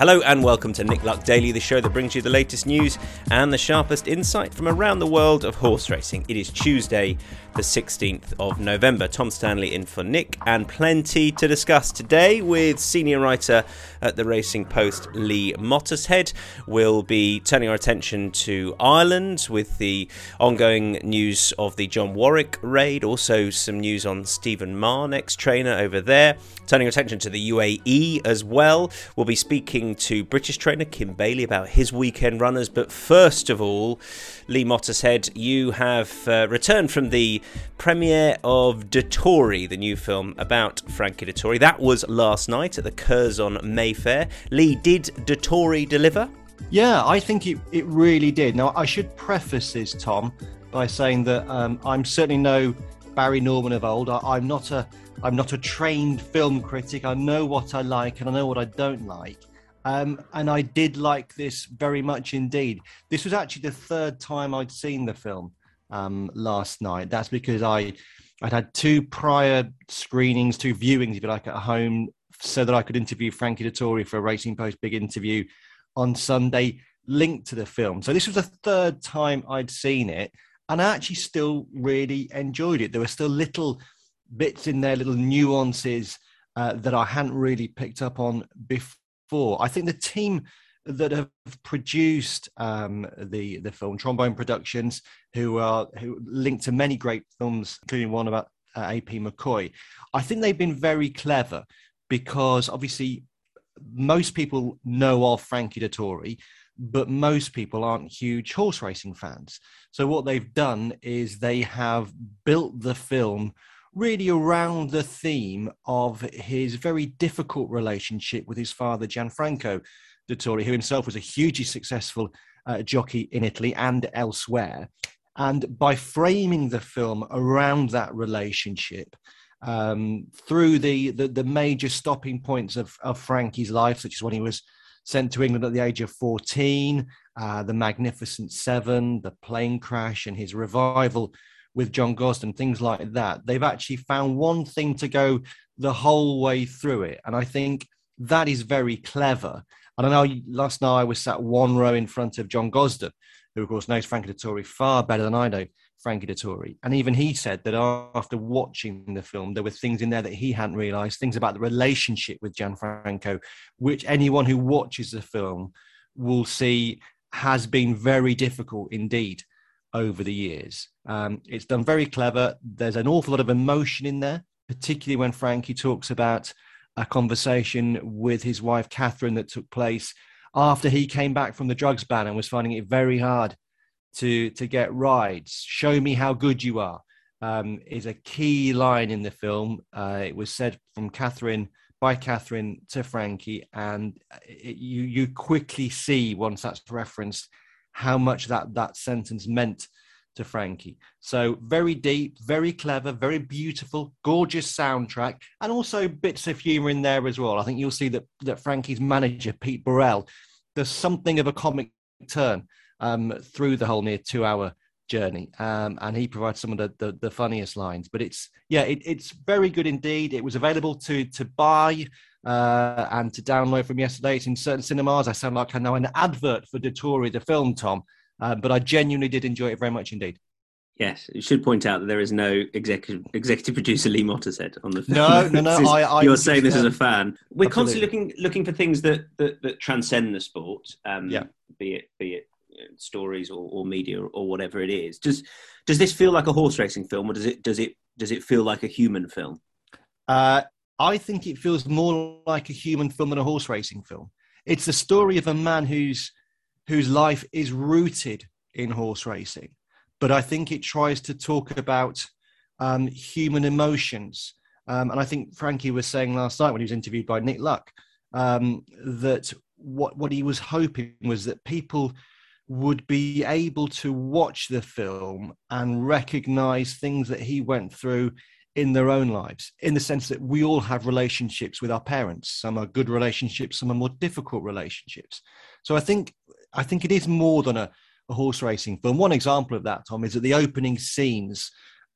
Hello and welcome to Nick Luck Daily, the show that brings you the latest news and the sharpest insight from around the world of horse racing. It is Tuesday, the 16th of November. Tom Stanley in for Nick, and plenty to discuss today with senior writer at the Racing Post, Lee Mottershead. We'll be turning our attention to Ireland with the ongoing news of the John Warwick raid, also some news on Stephen Mahon, next trainer over there. Turning attention to the UAE as well. We'll be speaking to British trainer Kim Bailey about his weekend runners, but first of all, Lee Mottershead, you have uh, returned from the premiere of Dettori, the new film about Frankie Dettori. That was last night at the Curzon Mayfair. Lee, did Dettori deliver? Yeah, I think it, it really did. Now, I should preface this, Tom, by saying that um, I'm certainly no Barry Norman of old. I, I'm not a I'm not a trained film critic. I know what I like and I know what I don't like. Um, and I did like this very much indeed. This was actually the third time I'd seen the film um, last night. That's because I I'd had two prior screenings, two viewings, if you like, at home, so that I could interview Frankie Dettori for a Racing Post big interview on Sunday, linked to the film. So this was the third time I'd seen it, and I actually still really enjoyed it. There were still little bits in there, little nuances uh, that I hadn't really picked up on before. I think the team that have produced um, the the film, Trombone Productions, who are who linked to many great films, including one about uh, AP McCoy. I think they've been very clever because obviously most people know of Frankie Dettori, but most people aren't huge horse racing fans. So what they've done is they have built the film really around the theme of his very difficult relationship with his father Gianfranco Dettori, who himself was a hugely successful uh, jockey in Italy and elsewhere. And by framing the film around that relationship, um, through the, the, the major stopping points of, of Frankie's life, such as when he was sent to England at the age of 14, uh, the Magnificent Seven, the plane crash, and his revival with John Gosden, things like that. They've actually found one thing to go the whole way through it. And I think that is very clever. And I know last night I was sat one row in front of John Gosden, who of course knows Frankie Dettori far better than I know Frankie Dettori. And even he said that after watching the film, there were things in there that he hadn't realized, things about the relationship with Gianfranco, which anyone who watches the film will see has been very difficult indeed over the years. Um, it's done very clever. There's an awful lot of emotion in there, particularly when Frankie talks about a conversation with his wife Catherine that took place after he came back from the drugs ban and was finding it very hard to to get rides. Show me how good you are um, is a key line in the film. Uh, it was said from Catherine by Catherine to Frankie, and it, you you quickly see once that's referenced how much that that sentence meant to Frankie. So very deep, very clever, very beautiful, gorgeous soundtrack, and also bits of humour in there as well. I think you'll see that that Frankie's manager Pete Burrell does something of a comic turn um, through the whole near two-hour journey, um, and he provides some of the, the, the funniest lines. But it's yeah, it, it's very good indeed. It was available to to buy. Uh, and to download from yesterday, it's in certain cinemas. I sound like I know an advert for Dettori, the film, Tom. Uh, but I genuinely did enjoy it very much indeed. Yes, you should point out that there is no executive executive producer Lee Mottershead on the film. No, no, no. is, I, I, you're saying this as a fan. We're Absolutely. constantly looking looking for things that that, that transcend the sport. Um, Yeah. Be it be it stories or, or media or whatever it is. Does does this feel like a horse racing film, or does it does it does it feel like a human film? Uh, I think it feels more like a human film than a horse racing film. It's the story of a man whose whose life is rooted in horse racing, but I think it tries to talk about um, human emotions. Um, and I think Frankie was saying last night when he was interviewed by Nick Luck um, that what what he was hoping was that people would be able to watch the film and recognize things that he went through in their own lives, in the sense that we all have relationships with our parents. Some are good relationships, some are more difficult relationships. So I think I think it is more than a, a horse racing film. One example of that, Tom, is that the opening scenes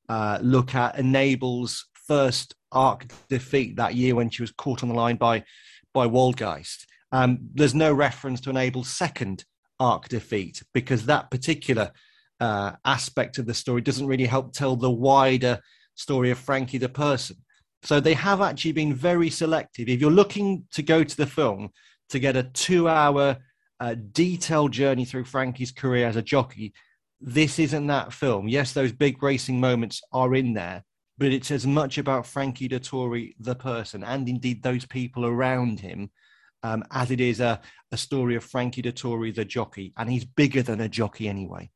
uh, look at Enable's first arc defeat that year when she was caught on the line by by Waldgeist. Um, there's no reference to Enable's second arc defeat because that particular uh, aspect of the story doesn't really help tell the wider story of Frankie the person. So they have actually been very selective. If you're looking to go to the film to get a two hour uh, detailed journey through Frankie's career as a jockey, this isn't that film. Yes, those big racing moments are in there, but it's as much about Frankie Dettori, the person, and indeed those people around him, um, as it is a, a story of Frankie Dettori, the jockey. And he's bigger than a jockey anyway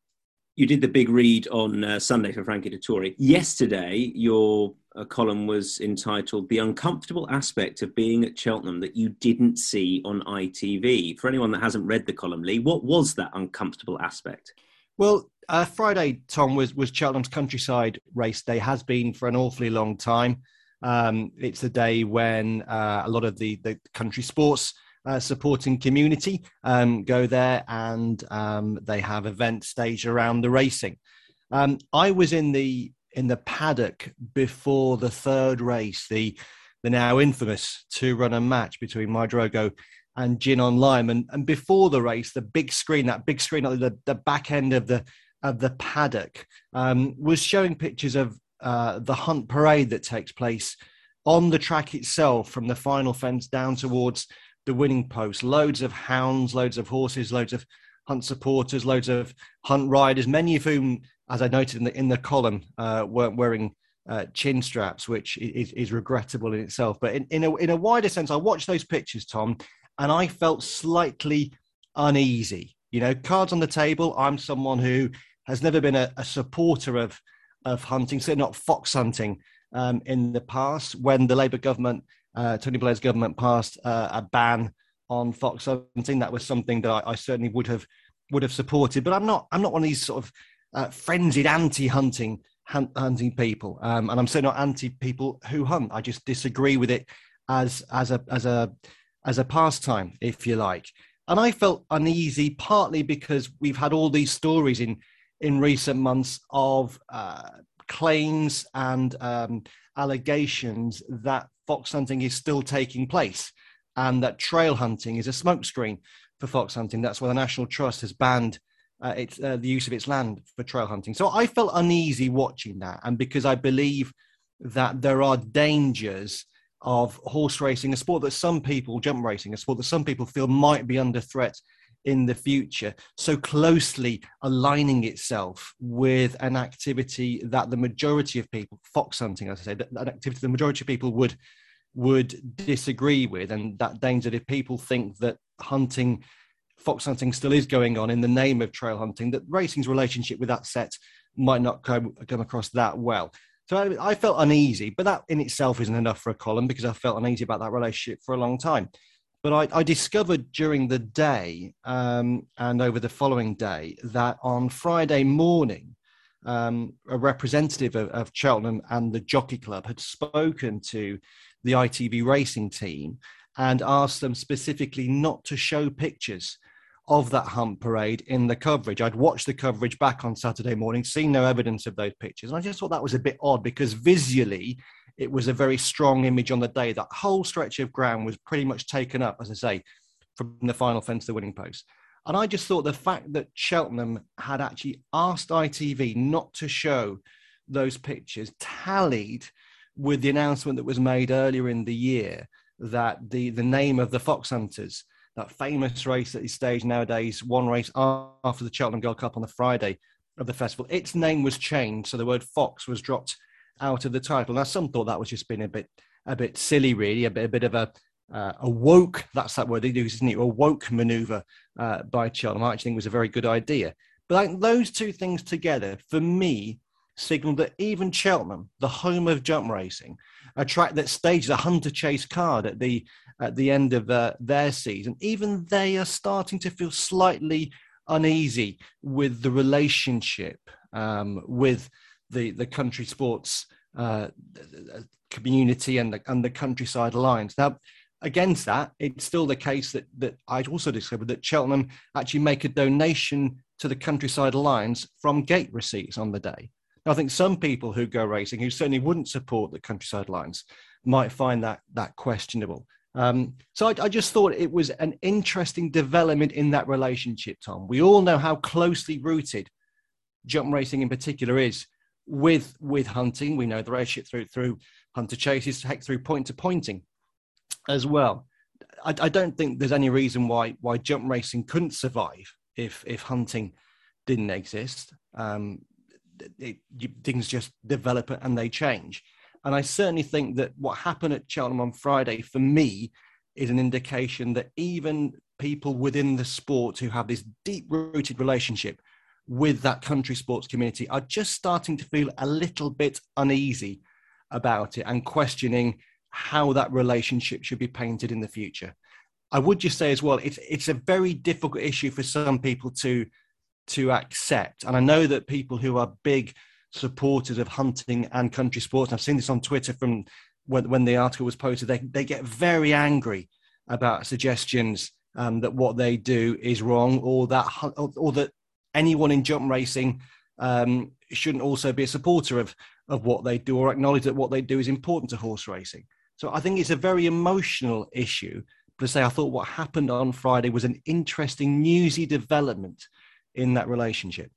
you did the big read on uh, Sunday for Frankie Dettori. Yesterday, your uh, column was entitled "The Uncomfortable Aspect of Being at Cheltenham That You Didn't See on ITV." For anyone that hasn't read the column, Lee, what was that uncomfortable aspect? Well, uh, Friday, Tom was was Cheltenham's countryside race day. Has been for an awfully long time. Um, it's a day when uh, a lot of the the country sports uh, supporting community um, go there and um, they have events staged around the racing. Um, I was in the in the paddock before the third race, the the now infamous two runner match between My Drogo and Gin on Lime, and, and before the race, the big screen, that big screen at the, the back end of the of the paddock, um, was showing pictures of uh, the hunt parade that takes place on the track itself from the final fence down towards the winning post. Loads of hounds, loads of horses, loads of hunt supporters, loads of hunt riders, many of whom, as I noted in the in the column, uh, weren't wearing uh, chin straps, which is, is, regrettable in itself. But in, in, a, in a wider sense, I watched those pictures, Tom, and I felt slightly uneasy. You know, cards on the table. I'm someone who has never been a, a supporter of of hunting, certainly not fox hunting um, in the past. When the Labour government uh, Tony Blair's government passed uh, a ban on fox hunting. That was something that I, I, certainly would have would have supported. But I'm not I'm not one of these sort of uh, frenzied anti-hunting hunt, hunting people, um, and I'm certainly not anti people who hunt. I just disagree with it as as a as a as a pastime, if you like. And I felt uneasy partly because we've had all these stories in in recent months of uh, claims and um, allegations that fox hunting is still taking place and that trail hunting is a smokescreen for fox hunting. That's why the National Trust has banned uh, its, uh, the use of its land for trail hunting. So I felt uneasy watching that. And because I believe that there are dangers of horse racing, a sport that some people, jump racing, a sport that some people feel might be under threat in the future, so closely aligning itself with an activity that the majority of people, fox hunting, as I say, that, that activity the majority of people would would disagree with, and that danger if people think that hunting, fox hunting still is going on in the name of trail hunting, that racing's relationship with that set might not come, come across that well. So I, I felt uneasy, but that in itself isn't enough for a column because I felt uneasy about that relationship for a long time. But I, I discovered during the day um, and over the following day that on Friday morning, um, a representative of, of, Cheltenham and the Jockey Club had spoken to the ITV racing team and asked them specifically not to show pictures of that hunt parade in the coverage. I'd watched the coverage back on Saturday morning, seen no evidence of those pictures. And I just thought that was a bit odd because visually it was a very strong image on the day. That whole stretch of ground was pretty much taken up, as I say, from the final fence to the winning post. And I just thought the fact that Cheltenham had actually asked ITV not to show those pictures tallied with the announcement that was made earlier in the year that the, the name of the Fox Hunters, that famous race that is staged nowadays, one race after the Cheltenham Gold Cup on the Friday of the festival, its name was changed. So the word Fox was dropped out of the title. Now, some thought that was just being a bit a bit silly, really, a bit a bit of a uh, a woke. That's that word they use, isn't it? A woke maneuver uh, by Cheltenham. I actually think was a very good idea. But like, those two things together, for me, signalled that even Cheltenham, the home of jump racing, a track that staged a hunter chase card at the at the end of uh, their season, even they are starting to feel slightly uneasy with the relationship um, with the the country sports uh, community and the and the countryside alliance. Now, against that, it's still the case that that I'd also discovered that Cheltenham actually make a donation to the countryside alliance from gate receipts on the day. Now, I think some people who go racing who certainly wouldn't support the countryside alliance might find that that questionable. Um, so I, I, just thought it was an interesting development in that relationship, Tom. We all know how closely rooted jump racing in particular is with with hunting. We know the relationship through through hunter chases, heck through point to pointing as well. I, I don't think there's any reason why why jump racing couldn't survive if if hunting didn't exist. Um, it, it, things just develop and they change. And I certainly think that what happened at Cheltenham on Friday, for me, is an indication that even people within the sport who have this deep rooted relationship with that country sports community are just starting to feel a little bit uneasy about it and questioning how that relationship should be painted in the future. I would just say as well, it's it's a very difficult issue for some people to to accept. And I know that people who are big supporters of hunting and country sports. I've seen this on Twitter from when, when the article was posted. They, they get very angry about suggestions um, that what they do is wrong or that or that anyone in jump racing um, shouldn't also be a supporter of of what they do or acknowledge that what they do is important to horse racing. So I think it's a very emotional issue. But to say I thought what happened on Friday was an interesting newsy development in that relationship.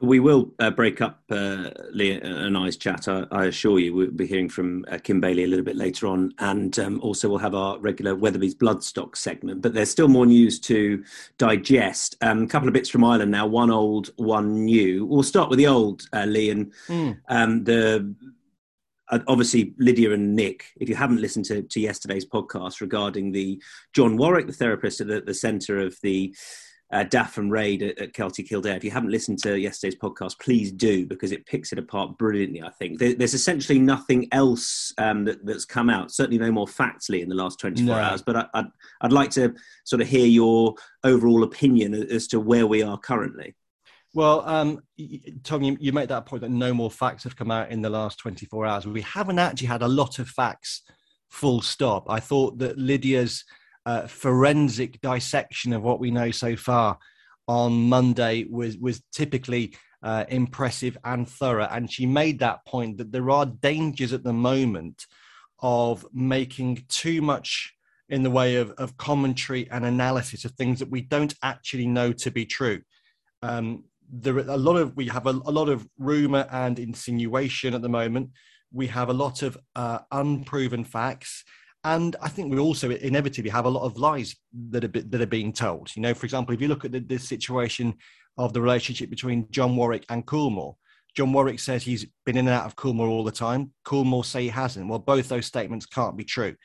We will uh, break up uh, and I's chat. I, I, assure you, we'll be hearing from uh, Kim Bailey a little bit later on, and um, also we'll have our regular Weatherbys Bloodstock segment. But there's still more news to digest. Um, a couple of bits from Ireland now, one old, one new. We'll start with the old, uh, Lee, and mm. um, the uh, obviously Lydia and Nick. If you haven't listened to, to yesterday's podcast regarding the John Warwick, the therapist at the, the centre of the uh, DAFM Raid at, at Kelty Kildare. If you haven't listened to yesterday's podcast, please do because it picks it apart brilliantly. I think there, there's essentially nothing else um, that, that's come out. Certainly, no more facts, Lee, in the last 24 no. hours. But I, I'd, I'd like to sort of hear your overall opinion as to where we are currently. Well, um, Tom, you, you make that point that no more facts have come out in the last 24 hours. We haven't actually had a lot of facts, full stop. I thought that Lydia's uh, forensic dissection of what we know so far on Monday was was typically uh, impressive and thorough. And she made that point that there are dangers at the moment of making too much in the way of, of commentary and analysis of things that we don't actually know to be true. Um, there are a lot of we have a, a, lot of rumor and insinuation at the moment. We have a lot of uh, unproven facts and I think we also inevitably have a lot of lies that are that are being told. You know, for example, if you look at the, the situation of the relationship between John Warwick and Coolmore, John Warwick says he's been in and out of Coolmore all the time. Coolmore say he hasn't. Well, both those statements can't be true.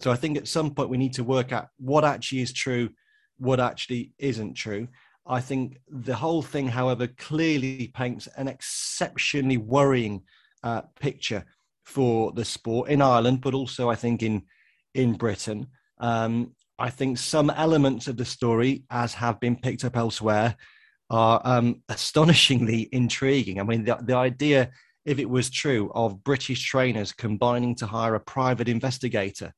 So I think at some point we need to work out what actually is true, what actually isn't true. I think the whole thing, however, clearly paints an exceptionally worrying uh, picture for the sport in Ireland, but also I think in in Britain. Um, I think some elements of the story, as have been picked up elsewhere, are um, astonishingly intriguing. I mean, the, the idea, if it was true, of British trainers combining to hire a private investigator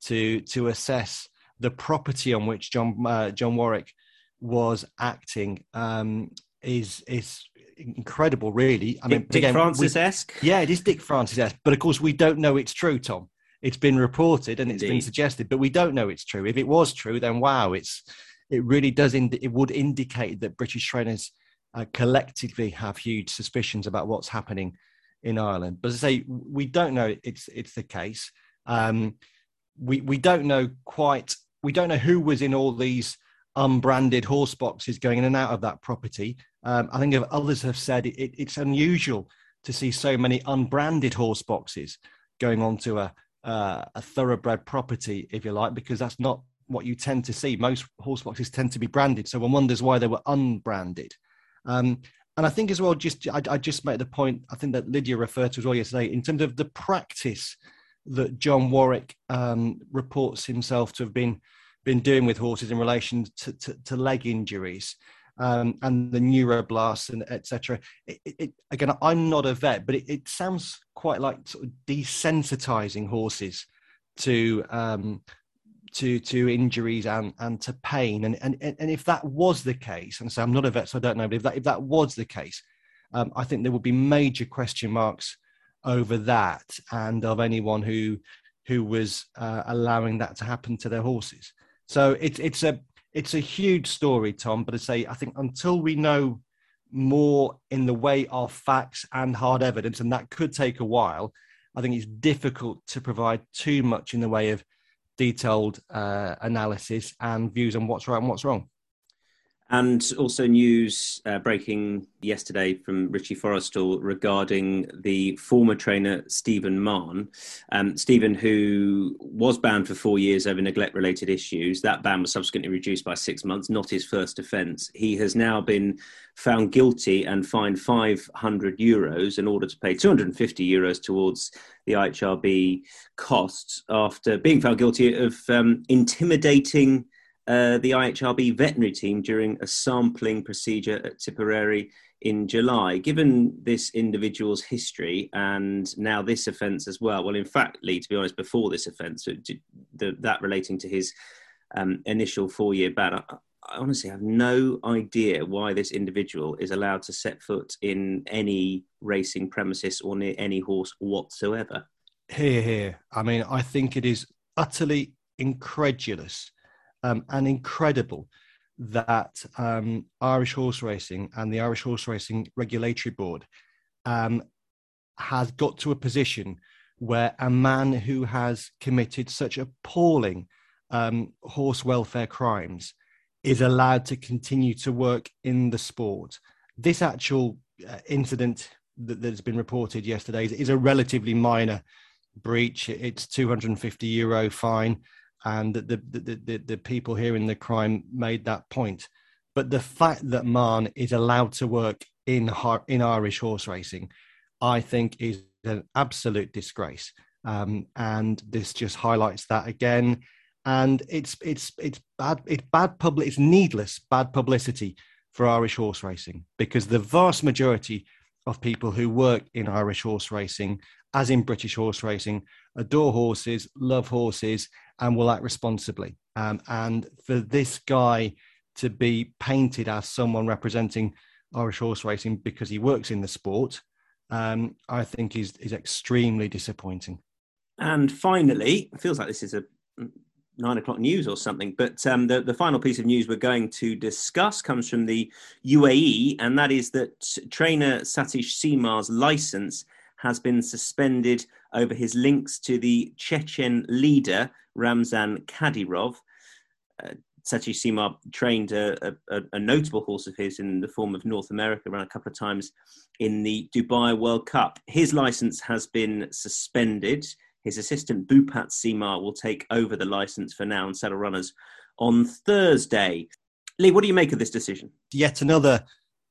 to to assess the property on which John uh, John Warwick was acting um, is is incredible, really. I mean, Dick, Dick Francis esque. Yeah, it is Dick Francis esque, but of course we don't know it's true, Tom it's been reported and it's Indeed. been suggested, but we don't know it's true. If it was true, then wow, it's it really does. Ind- it would indicate that British trainers uh, collectively have huge suspicions about what's happening in Ireland. But as I say, we don't know it's it's the case. Um, we we don't know quite. We don't know who was in all these unbranded horse boxes going in and out of that property. Um, I think others have said it, it, it's unusual to see so many unbranded horse boxes going onto a uh, a thoroughbred property, if you like, because that's not what you tend to see. Most horse boxes tend to be branded, so one wonders why they were unbranded. Um, and I think as well, just I, I, just made the point. I think that Lydia referred to as well yesterday in terms of the practice that John Warwick um, reports himself to have been been doing with horses in relation to, to, to leg injuries um, and the neuroblasts and etc. again, I'm not a vet, but it, it, sounds quite like sort of desensitizing horses to um, to to injuries and and to pain. And and and if that was the case, and so I'm not a vet, so I don't know, but if that if that was the case, um, I think there would be major question marks over that and of anyone who who was uh, allowing that to happen to their horses. So it's it's a it's a huge story, Tom. But I say I think until we know more in the way of facts and hard evidence, and that could take a while. I think it's difficult to provide too much in the way of detailed uh, analysis and views on what's right and what's wrong. And also news uh, breaking yesterday from Richie Forristal regarding the former trainer Stephen Mahon. Um, Stephen, who was banned for four years over neglect-related issues, that ban was subsequently reduced by six months. Not his first offence. He has now been found guilty and fined 500 euros in order to pay 250 euros towards the IHRB costs after being found guilty of um, intimidating uh, the IHRB veterinary team during a sampling procedure at Tipperary in July. Given this individual's history and now this offence as well, well, in fact, Lee, to be honest, before this offence, that relating to his um, initial four year ban, I, I honestly have no idea why this individual is allowed to set foot in any racing premises or near any horse whatsoever. Here, here. I mean, I think it is utterly incredulous um, and incredible that um, Irish horse racing and the Irish Horse Racing Regulatory Board um, has got to a position where a man who has committed such appalling um, horse welfare crimes is allowed to continue to work in the sport. This actual uh, incident that, has been reported yesterday is, is, a relatively minor breach. It's 250 euro fine and the, the, the, the, people hearing the crime made that point. But the fact that Mahon is allowed to work in, in Irish horse racing, I think is an absolute disgrace. Um, and this just highlights that again. And it's it's it's bad it's bad public it's needless bad publicity for Irish horse racing because the vast majority of people who work in Irish horse racing, as in British horse racing, adore horses, love horses, and will act responsibly. Um, and for this guy to be painted as someone representing Irish horse racing because he works in the sport, um, I think is is extremely disappointing. And finally, it feels like this is a nine o'clock news or something. But um, the, the final piece of news we're going to discuss comes from the UAE, and that is that trainer Satish Seemar's license has been suspended over his links to the Chechen leader Ramzan Kadyrov. Uh, Satish Seemar trained a, a, a, notable horse of his in the form of North America, ran a couple of times in the Dubai World Cup. His license has been suspended. His assistant Bhupat Seemar will take over the license for now and saddle runners on Thursday. Lee, what do you make of this decision? Yet another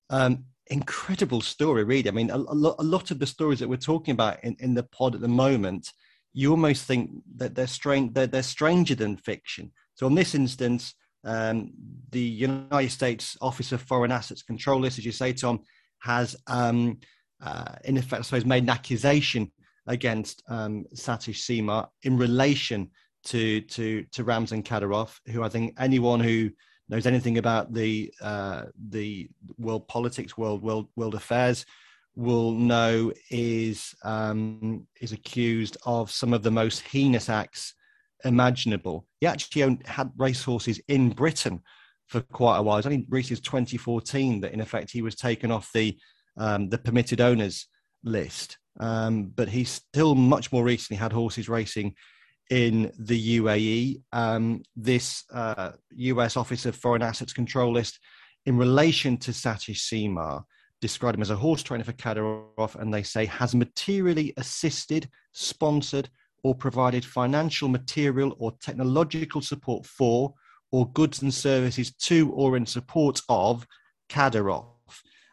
um, incredible story, really. I mean, a, a, lot, a, lot, of the stories that we're talking about in, in the pod at the moment, you almost think that they're strange, they're, they're stranger than fiction. So, in this instance, um, the United States Office of Foreign Assets Control List, as you say, Tom, has um, uh, in effect, I suppose, made an accusation against um, Satish Seemar in relation to to to Ramzan Kadyrov, who I think anyone who knows anything about the uh, the world politics, world world world affairs, will know is um, is accused of some of the most heinous acts imaginable. He actually had racehorses in Britain for quite a while. It's only recently 2014 that, in effect, he was taken off the um, the permitted owners list. Um, but he still much more recently had horses racing in the UAE. Um, this uh, US Office of Foreign Assets Control list, in relation to Satish Seemar, described him as a horse trainer for Kadyrov, and they say has materially assisted, sponsored, or provided financial material or technological support for, or goods and services to, or in support of Kadyrov.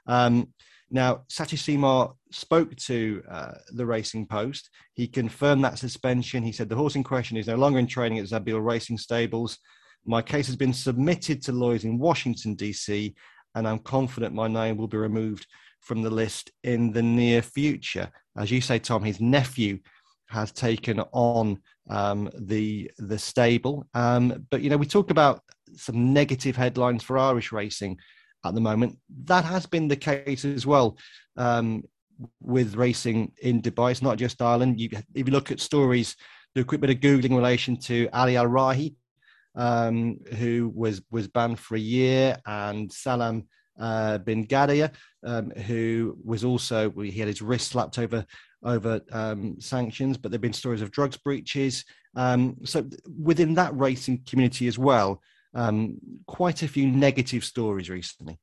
Um, now, Satish Seemar spoke to uh, the Racing Post. He confirmed that suspension. He said the horse in question is no longer in training at Zabeel Racing Stables. My case has been submitted to lawyers in Washington, D.C., and I'm confident my name will be removed from the list in the near future. As you say, Tom, his nephew has taken on um, the the stable. Um, but you know, we talk about some negative headlines for Irish racing at the moment. That has been the case as well um, with racing in Dubai. It's not just Ireland. You, if you look at stories, do a quick bit of googling in relation to Ali Al Raihe, um, who was was banned for a year, and Salam uh, bin Ghadayer, um, who was also he had his wrist slapped over over um, sanctions, but there've been stories of drugs breaches. Um, so within that racing community as well, um, quite a few negative stories recently.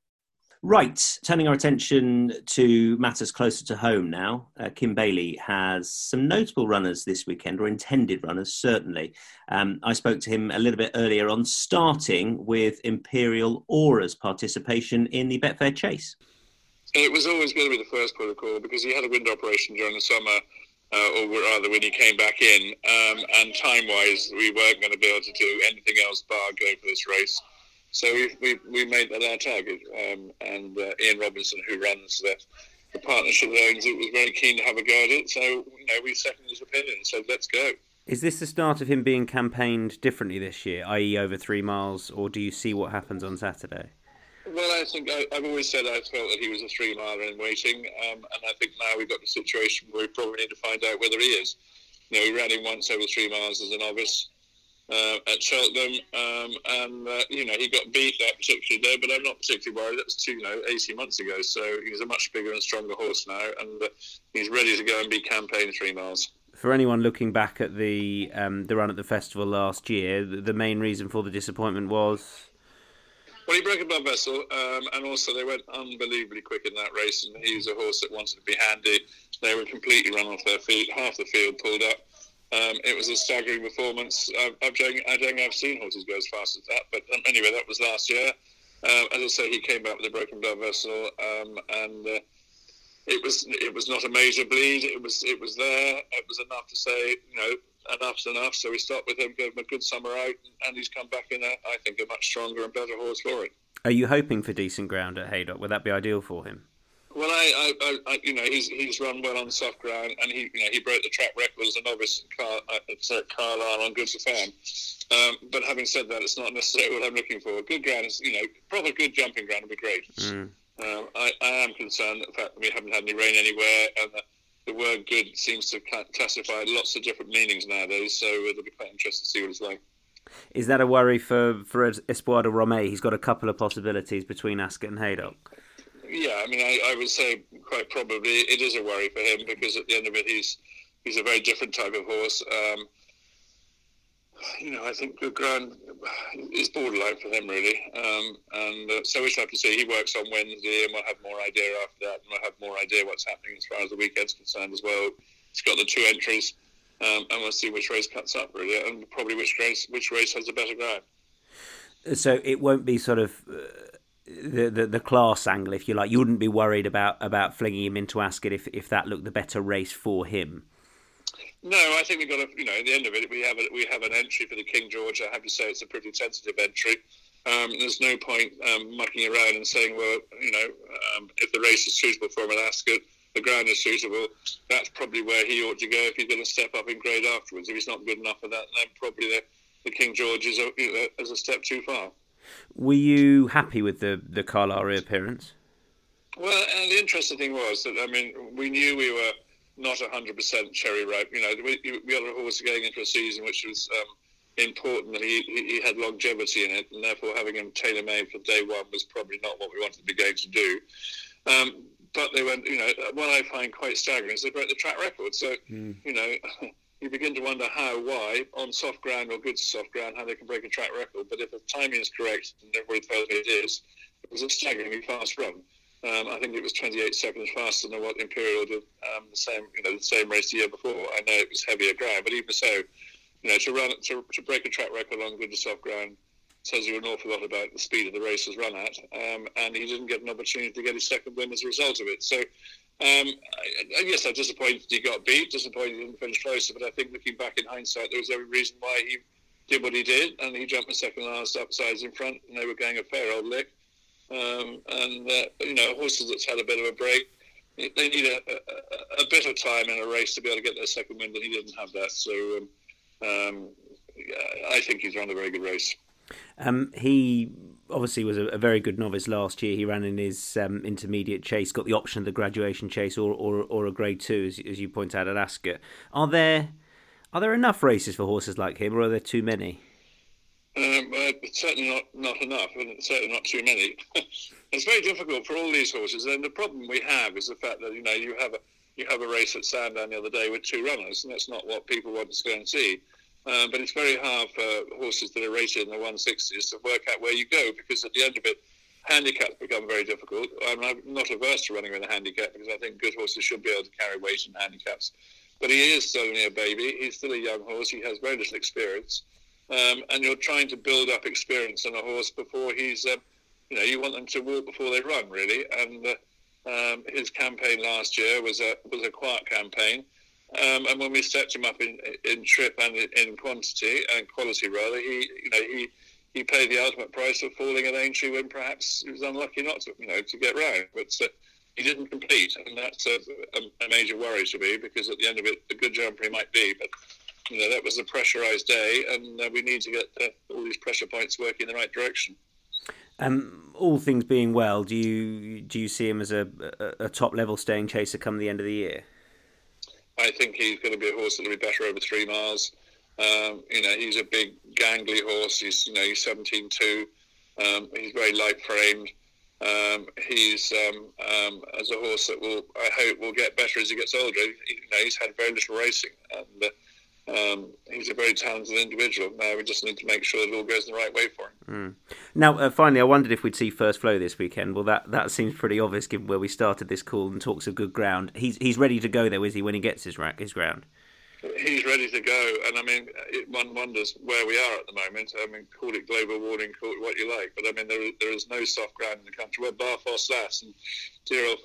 Right, turning our attention to matters closer to home now. Uh, Kim Bailey has some notable runners this weekend, or intended runners, certainly. Um, I spoke to him a little bit earlier on, starting with Imperial Aura's participation in the Betfair Chase. It was always going to be the first protocol because he had a wind operation during the summer, uh, or rather when he came back in, um, and time-wise, we weren't going to be able to do anything else bar go for this race. So we, we, we made that our target. Um, and uh, Ian Robinson, who runs the, the partnership that owns it, was very keen to have a go at it. So, you know, we seconded his opinion said, let's go. Is this the start of him being campaigned differently this year, i.e., over three miles, or do you see what happens on Saturday? Well, I think I, have always said I felt that he was a three miler in waiting, um, and I think now we've got the situation where we probably need to find out whether he is. You know, we ran him once over three miles as a novice uh, at Cheltenham, um, and uh, you know he got beat that particular day. But I'm not particularly worried. That was two, you know, 18 months ago. So he's a much bigger and stronger horse now, and uh, he's ready to go and be campaign three miles. For anyone looking back at the um, the run at the festival last year, the, main reason for the disappointment was. Well, he broke a blood vessel, um, and also they went unbelievably quick in that race. And he was a horse that wanted to be handy. They were completely run off their feet. Half the field pulled up um, it was a staggering performance. I, I, don't, think I've seen horses go as fast as that. But um, anyway, that was last year. Um, as I say, he came back with a broken blood vessel, um, and uh, it was it was not a major bleed. It was it was there. It was enough to say, you know, enough's enough. So we stopped with him, gave him a good summer out, and he's come back in a, I think, a much stronger and better horse for it. Are you hoping for decent ground at Haydock? Would that be ideal for him? Well, I, I, I, you know, he's he's run well on soft ground, and he, you know, he broke the track record as a novice at, Car, at uh, Carlisle on Goods Farm. Um, but having said that, it's not necessarily what I'm looking for. Good ground is, you know, proper good jumping ground would be great. Mm. Um, I, I am concerned that the fact that we haven't had any rain anywhere, and the, the word "good" seems to classify lots of different meanings nowadays. So it'll be quite interesting to see what it's like. Is that a worry for for Espoir De Romay? He's got a couple of possibilities between Ascot and Haydock yeah, I mean, I, I, would say quite probably it is a worry for him because at the end of it, he's he's a very different type of horse. Um, you know, I think ground is borderline for him really, um, and uh, so we shall have to see. He works on Wednesday, and we'll have more idea after that, and we'll have more idea what's happening as far as the weekend's concerned as well. He's got the two entries, um, and we'll see which race cuts up really, and probably which race which race has a better ground. So it won't be sort of. Uh the, the, the class angle, if you like. You wouldn't be worried about about flinging him into Ascot if if that looked the better race for him. No, I think we've got a you know at the end of it we have a, we have an entry for the King George. I have to say it's a pretty sensitive entry. Um, there's no point um, mucking around and saying, well, you know, um, if the race is suitable for him at Ascot, the ground is suitable. That's probably where he ought to go if he's going to step up in grade afterwards. If he's not good enough for that, then probably the, the King George is a, you know, is a step too far. Were you happy with the the Carlisle reappearance? Well, and the interesting thing was that I mean, we knew we were not 100% cherry ripe. You know, we, we had a horse going into a season which was um, important that he, he had longevity in it, and therefore having him tailor made for day one was probably not what we wanted to be going to do. Um, but they went, you know, what I find quite staggering is they broke the track record. So, mm. you know, you begin to wonder how, why, on soft ground or good soft ground, how they can break a track record. But if the timing is correct, and everybody tells me it is, it was a staggeringly fast run. Um, I think it was 28 seconds faster than what Imperial did um, the same, you know, the same race the year before. I know it was heavier ground, but even so, you know, to run to, to break a track record on good soft ground tells you an awful lot about the speed of the race was run at. Um, and he didn't get an opportunity to get his second win as a result of it. So um, I, yes, I'm disappointed he got beat, disappointed he didn't finish closer, but I think looking back in hindsight, there was every reason why he did what he did, and he jumped the second last upsides in front, and they were going a fair old lick. Um, and uh, you know, horses that's had a bit of a break, they need a, a, a, bit of time in a race to be able to get their second win, and he didn't have that. So um, um, I think he's run a very good race. Um, he obviously was a, a, very good novice last year. He ran in his um, intermediate chase, got the option of the graduation chase or or, or a grade two, as, as you point out at Ascot. Are there are there enough races for horses like him, or are there too many? Um, uh, certainly not, not enough, and certainly not too many. it's very difficult for all these horses, and the problem we have is the fact that you know you have a you have a race at Sandown the other day with two runners, and that's not what people want to go and see. Um, but it's very hard for horses that are rated in the 160s to work out where you go because at the end of it, handicaps become very difficult. I'm not averse to running with a handicap because I think good horses should be able to carry weight in handicaps. But he is only a baby. He's still a young horse. He has very little experience. Um, and you're trying to build up experience on a horse before he's, uh, you know, you want them to walk before they run, really. And uh, um, his campaign last year was a was a quiet campaign. Um, and when we stepped him up in, in trip and in quantity and quality rather, he you know he he paid the ultimate price of falling at Aintree when perhaps he was unlucky not to you know to get round. But uh, he didn't complete, and that's a, a, a, major worry to me because at the end of it, a good jumper he might be, but you know that was a pressurised day, and uh, we need to get uh, all these pressure points working in the right direction. Um, all things being well, do you do you see him as a, a, a top level staying chaser come the end of the year? I think he's going to be a horse that'll be better over three miles. Um, you know, he's a big, gangly horse. He's, you know, he's 17.2. Um, he's very light framed. Um, he's um, um, as a horse that will, I hope, will get better as he gets older. You know, he's had very little racing, and uh, um, he's a very talented individual. Now we just need to make sure that it all goes the right way for him. Mm. Now, uh, finally, I wondered if we'd see First Flow this weekend. Well, that, that seems pretty obvious given where we started this call and talks of good ground. He's he's ready to go though, is he? When he gets his rack, his ground he's ready to go. And I mean, it, one wonders where we are at the moment. I mean, call it global warming, call it what you like, but I mean, there, there is no soft ground in the country. We're bar Lass and dear old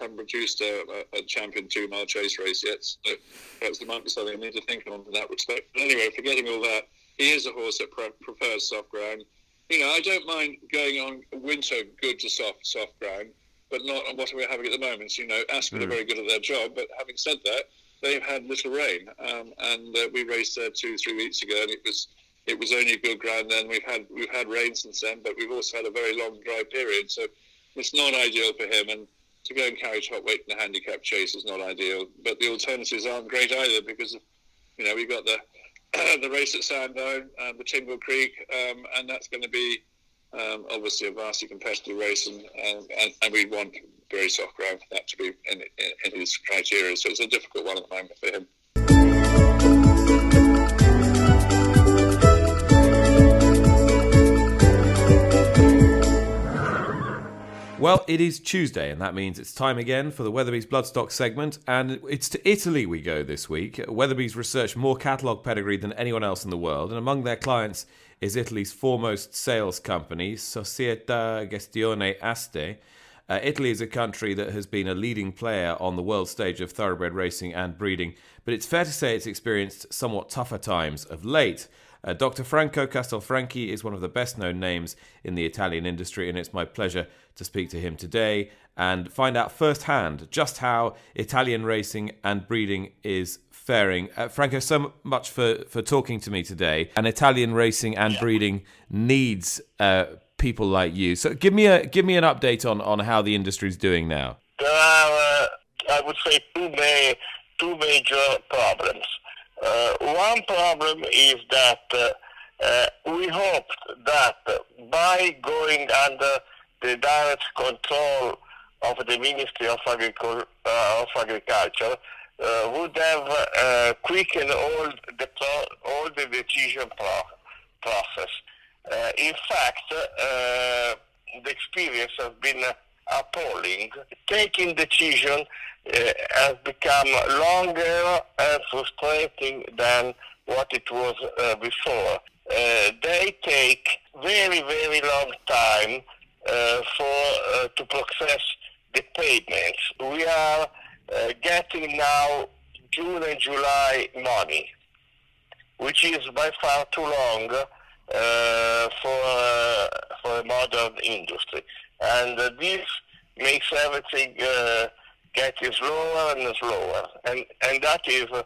haven't produced a, a, a champion two mile chase race yet. So perhaps there might be something I need to think on in that respect. But anyway, forgetting all that, he is a horse that pre- prefers soft ground. You know, I don't mind going on winter good to soft soft ground, but not on what we're having at the moment. So, you know, Aspen mm. are very good at their job, but having said that, they've had little rain, um, and uh, we raced there two, three weeks ago, and it was it was only good ground then. We've had we've had rain since then, but we've also had a very long dry period, so it's not ideal for him. And to go and carry top weight in the handicap chase is not ideal. But the alternatives aren't great either because you know we've got the the race at Sandown and the Tingle Creek, um, and that's going to be um, obviously a vastly competitive race, and, and, and we want very soft ground for that to be in, in, in his criteria. So it's a difficult one at the moment for him. Well, it is Tuesday, and that means it's time again for the Weatherbys Bloodstock segment, and it's to Italy we go this week. Weatherbys researched more catalogue pedigree than anyone else in the world, and among their clients is Italy's foremost sales company, Società Gestione Aste, uh, Italy is a country that has been a leading player on the world stage of thoroughbred racing and breeding, but it's fair to say it's experienced somewhat tougher times of late. Uh, Dr. Franco Castelfranchi is one of the best known names in the Italian industry, and it's my pleasure to speak to him today and find out firsthand just how Italian racing and breeding is faring. Uh, Franco, so much for, for talking to me today. And Italian racing and breeding needs uh, people like you. So give me a give me an update on, on how the industry is doing now. There are, uh, I would say, two main two major problems. Uh, one problem is that uh, uh we hoped that by going under the direct control of the Ministry of, Agricul- uh, of Agriculture, uh, would have quickened all the pro- all the decision pro- process. Uh, in fact, uh, the experience has been appalling. Taking decision uh, has become longer and frustrating than what it was uh, before. Uh, they take very, very long time uh, for to process the payments. We are getting now June and July money which is by far too long for uh, for a modern industry, and uh, this makes everything uh, getting slower and slower, and and that is uh,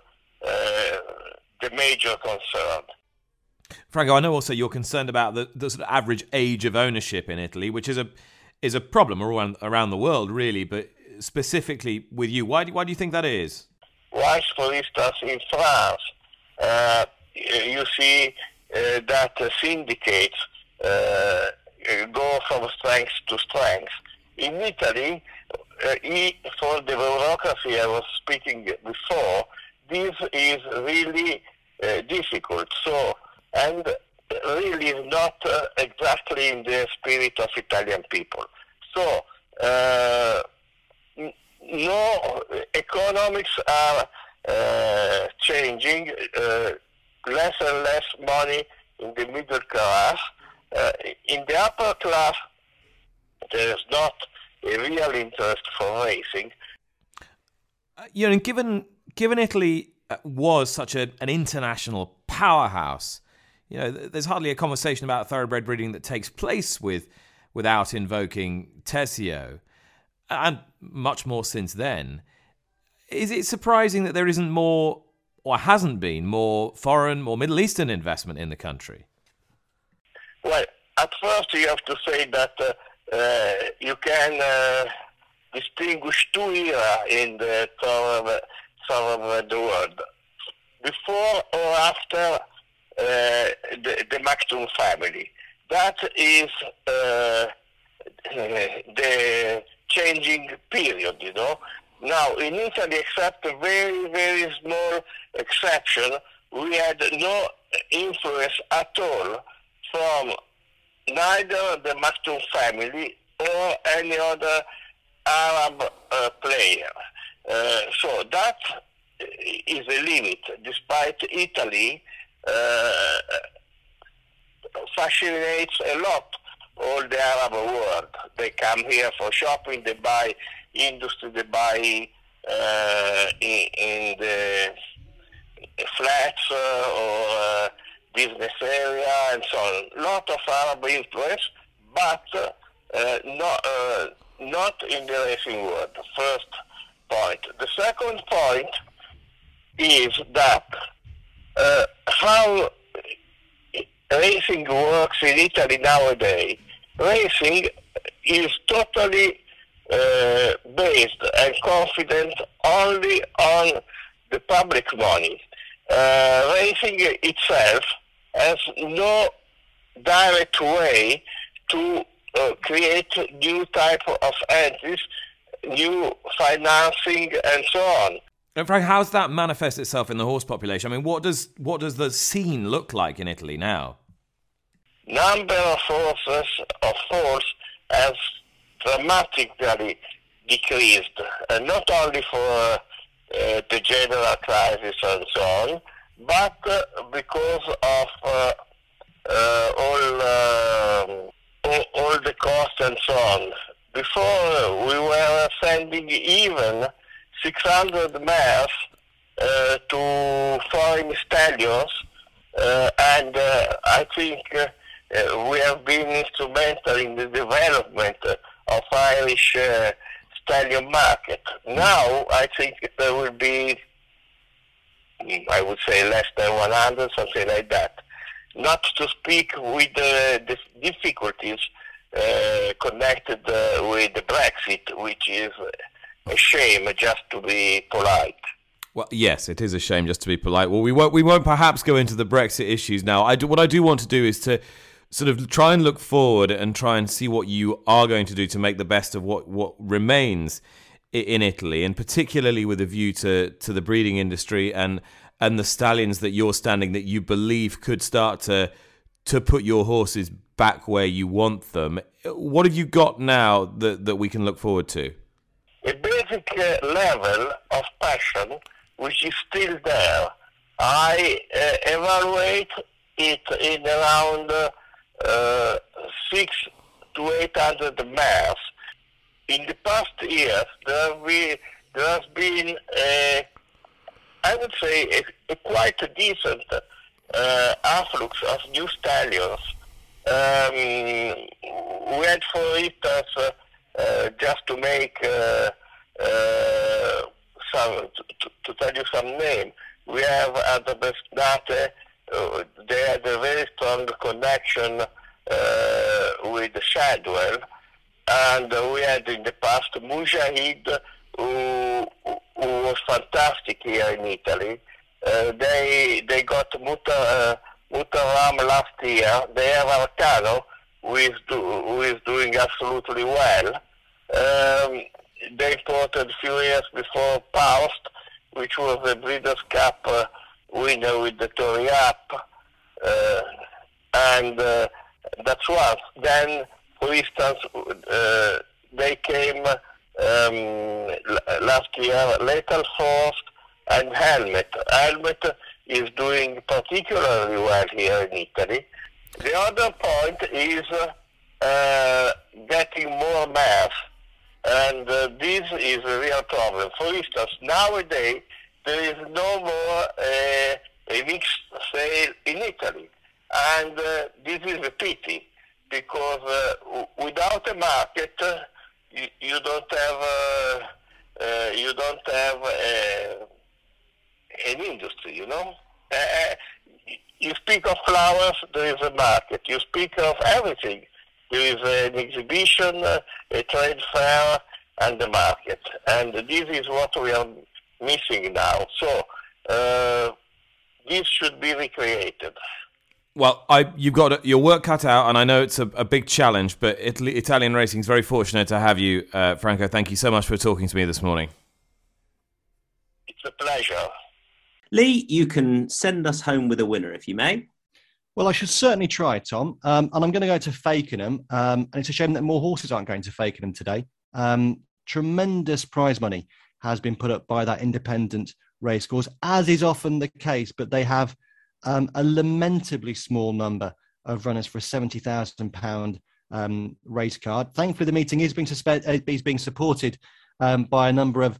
the major concern. Franco, I know also you're concerned about the, the sort of average age of ownership in Italy, which is a is a problem around around the world, really, but specifically with you. Why do, why do you think that is? Why, for instance, in France, uh, you see uh, that syndicates uh, go from strength to strength. In Italy, uh, for the bureaucracy I was speaking before, this is really uh, difficult. So, and really is not uh, exactly in the spirit of Italian people. So, uh, no, economics are uh, changing, uh, less and less money in the middle class. Uh, in the upper class, there is not a real interest for racing. Uh, you know, given given Italy uh, was such a, an international powerhouse, you know, there's hardly a conversation about thoroughbred breeding that takes place with without invoking Tesio, and much more since then. Is it surprising that there isn't more, or hasn't been more foreign, more Middle Eastern investment in the country? Well, at first you have to say that uh, uh, you can uh, distinguish two eras in the thoroughbred, thoroughbred world. Before or after uh, the, the Maktoum family. That is uh, the changing period, you know. Now, in Italy, except a very, very small exception, we had no influence at all from neither the Maktoum family or any other Arab uh, player. Uh, so that is a limit, despite Italy uh, fascinates a lot all the Arab world. They come here for shopping, they buy industry, they buy uh, in, in, the flats uh, or uh, business area and so on. Lot of Arab influence, but uh, not, not in the racing world. First point. The second point is that uh, how racing works in Italy nowadays. Racing is totally uh, based and confident only on the public money. Uh, racing itself has no direct way to uh, create new type of entities, new financing, and so on. And Frank, how's that manifest itself in the horse population? I mean, what does what does the scene look like in Italy now? Number of horses of horse has dramatically decreased, and not only for uh, the general crisis and so on, but uh, because of uh, uh all, all, all the costs and so on. Before we were sending even 600 mares uh, to foreign stallions, uh, and uh, I think uh, uh, we have been instrumental in the development of Irish uh, stallion market. Now, I think there will be, hmm, I would say, less than 100, something like that. Not to speak with the difficulties uh, connected uh, with the Brexit, which is a shame, just to be polite. Well, yes, it is a shame just to be polite. Well, we won't we won't perhaps go into the Brexit issues now. I do, what I do want to do is to sort of try and look forward and try and see what you are going to do to make the best of what what remains in Italy, and particularly with a view to to the breeding industry and and the stallions that you're standing that you believe could start to to put your horses back where you want them. What have you got now that that we can look forward to? a basic uh, level of passion which is still there. I uh, evaluate it in around uh, six to eight hundred mares. In the past years, there, been, there has been, a, I would say, a, a quite decent uh, of new stallions. Um, we had, for instance, uh, uh, just to make uh, uh, some, to, to, tell you some name, we have at the Besnate, uh, they had a very strong connection uh, with Shadwell, and we had in the past Mujahid, who, who was fantastic here in Italy. Uh, they they got Muta, uh, Mutaram last year. They have Arcano, who is, do, who is doing absolutely well. Um, they imported a few years before Paust, which was the Breeders' Cup uh, winner with Dettori Up. Uh, and uh, that's one. Then, for instance, uh, they came um, last year, Lethal Force and Helmet. Helmet is doing particularly well here in Italy. The other point is uh, getting more mass, and uh, this is a real problem. For instance, nowadays there is no more uh, a mixed sale in Italy, and uh, this is a pity because uh, without a market, you, you, don't have you don't have an industry, you know. Uh, you speak of flowers, there is a market. You speak of everything. There is an exhibition, a trade fair, and the market. And this is what we are missing now. So uh, this should be recreated. Well, I, you've got your work cut out, and I know it's a, a big challenge, but Italy, Italian Racing is very fortunate to have you, uh, Franco. Thank you so much for talking to me this morning. It's a pleasure. Lee, you can send us home with a winner if you may. Well, I should certainly try, Tom. Um, and I'm going to go to Fakenham. Um, and it's a shame that more horses aren't going to Fakenham today. Um, tremendous prize money has been put up by that independent racecourse, as is often the case, but they have um, a lamentably small number of runners for a £70,000 um, race card. Thankfully, the meeting is being, suspe- uh, is being supported um, by a number of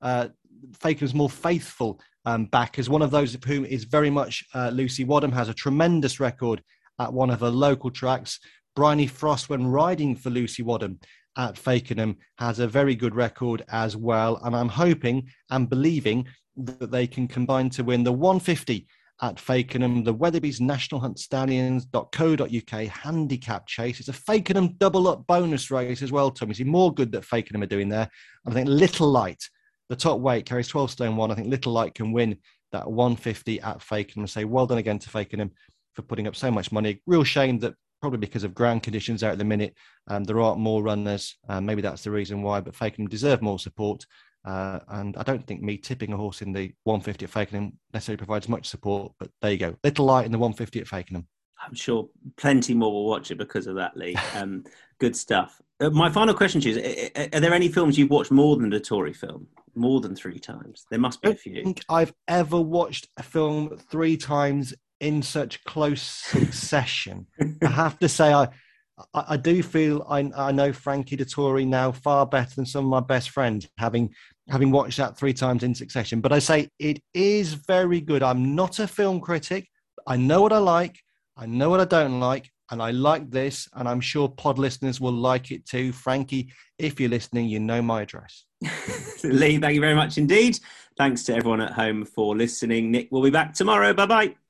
uh, Fakenham's more faithful um, back one of those of whom is very much uh, Lucy Wadham, has a tremendous record at one of her local tracks. Bryony Frost, when riding for Lucy Wadham at Fakenham, has a very good record as well. And I'm hoping and believing that they can combine to win the 150 at Fakenham, the Weatherbys National Hunt Stallions.co.uk handicap chase. It's a Fakenham double up bonus race as well, Tom. You see more good that Fakenham are doing there. I think Little Light the top weight carries 12 stone one. I think Little Light can win that 150 at Fakenham. Say well done again to Fakenham for putting up so much money. Real shame that probably because of ground conditions out at the minute, um, there aren't more runners. Um, maybe that's the reason why. But Fakenham deserve more support. Uh, and I don't think me tipping a horse in the 150 at Fakenham necessarily provides much support. But there you go. Little Light in the 150 at Fakenham. I'm sure plenty more will watch it because of that, Lee. Um, good stuff. Uh, my final question to you is: Are there any films you've watched more than the Dettori film? More than three times? There must be a few. I think I've ever watched a film three times in such close succession. I have to say, I, I, I do feel I, I know Frankie Dettori now far better than some of my best friends, having having watched that three times in succession. But I say it is very good. I'm not a film critic. I know what I like. I know what I don't like, and I like this, and I'm sure pod listeners will like it too. Frankie, if you're listening, you know my address. Lee, thank you very much indeed. Thanks to everyone at home for listening. Nick we'll be back tomorrow. Bye bye.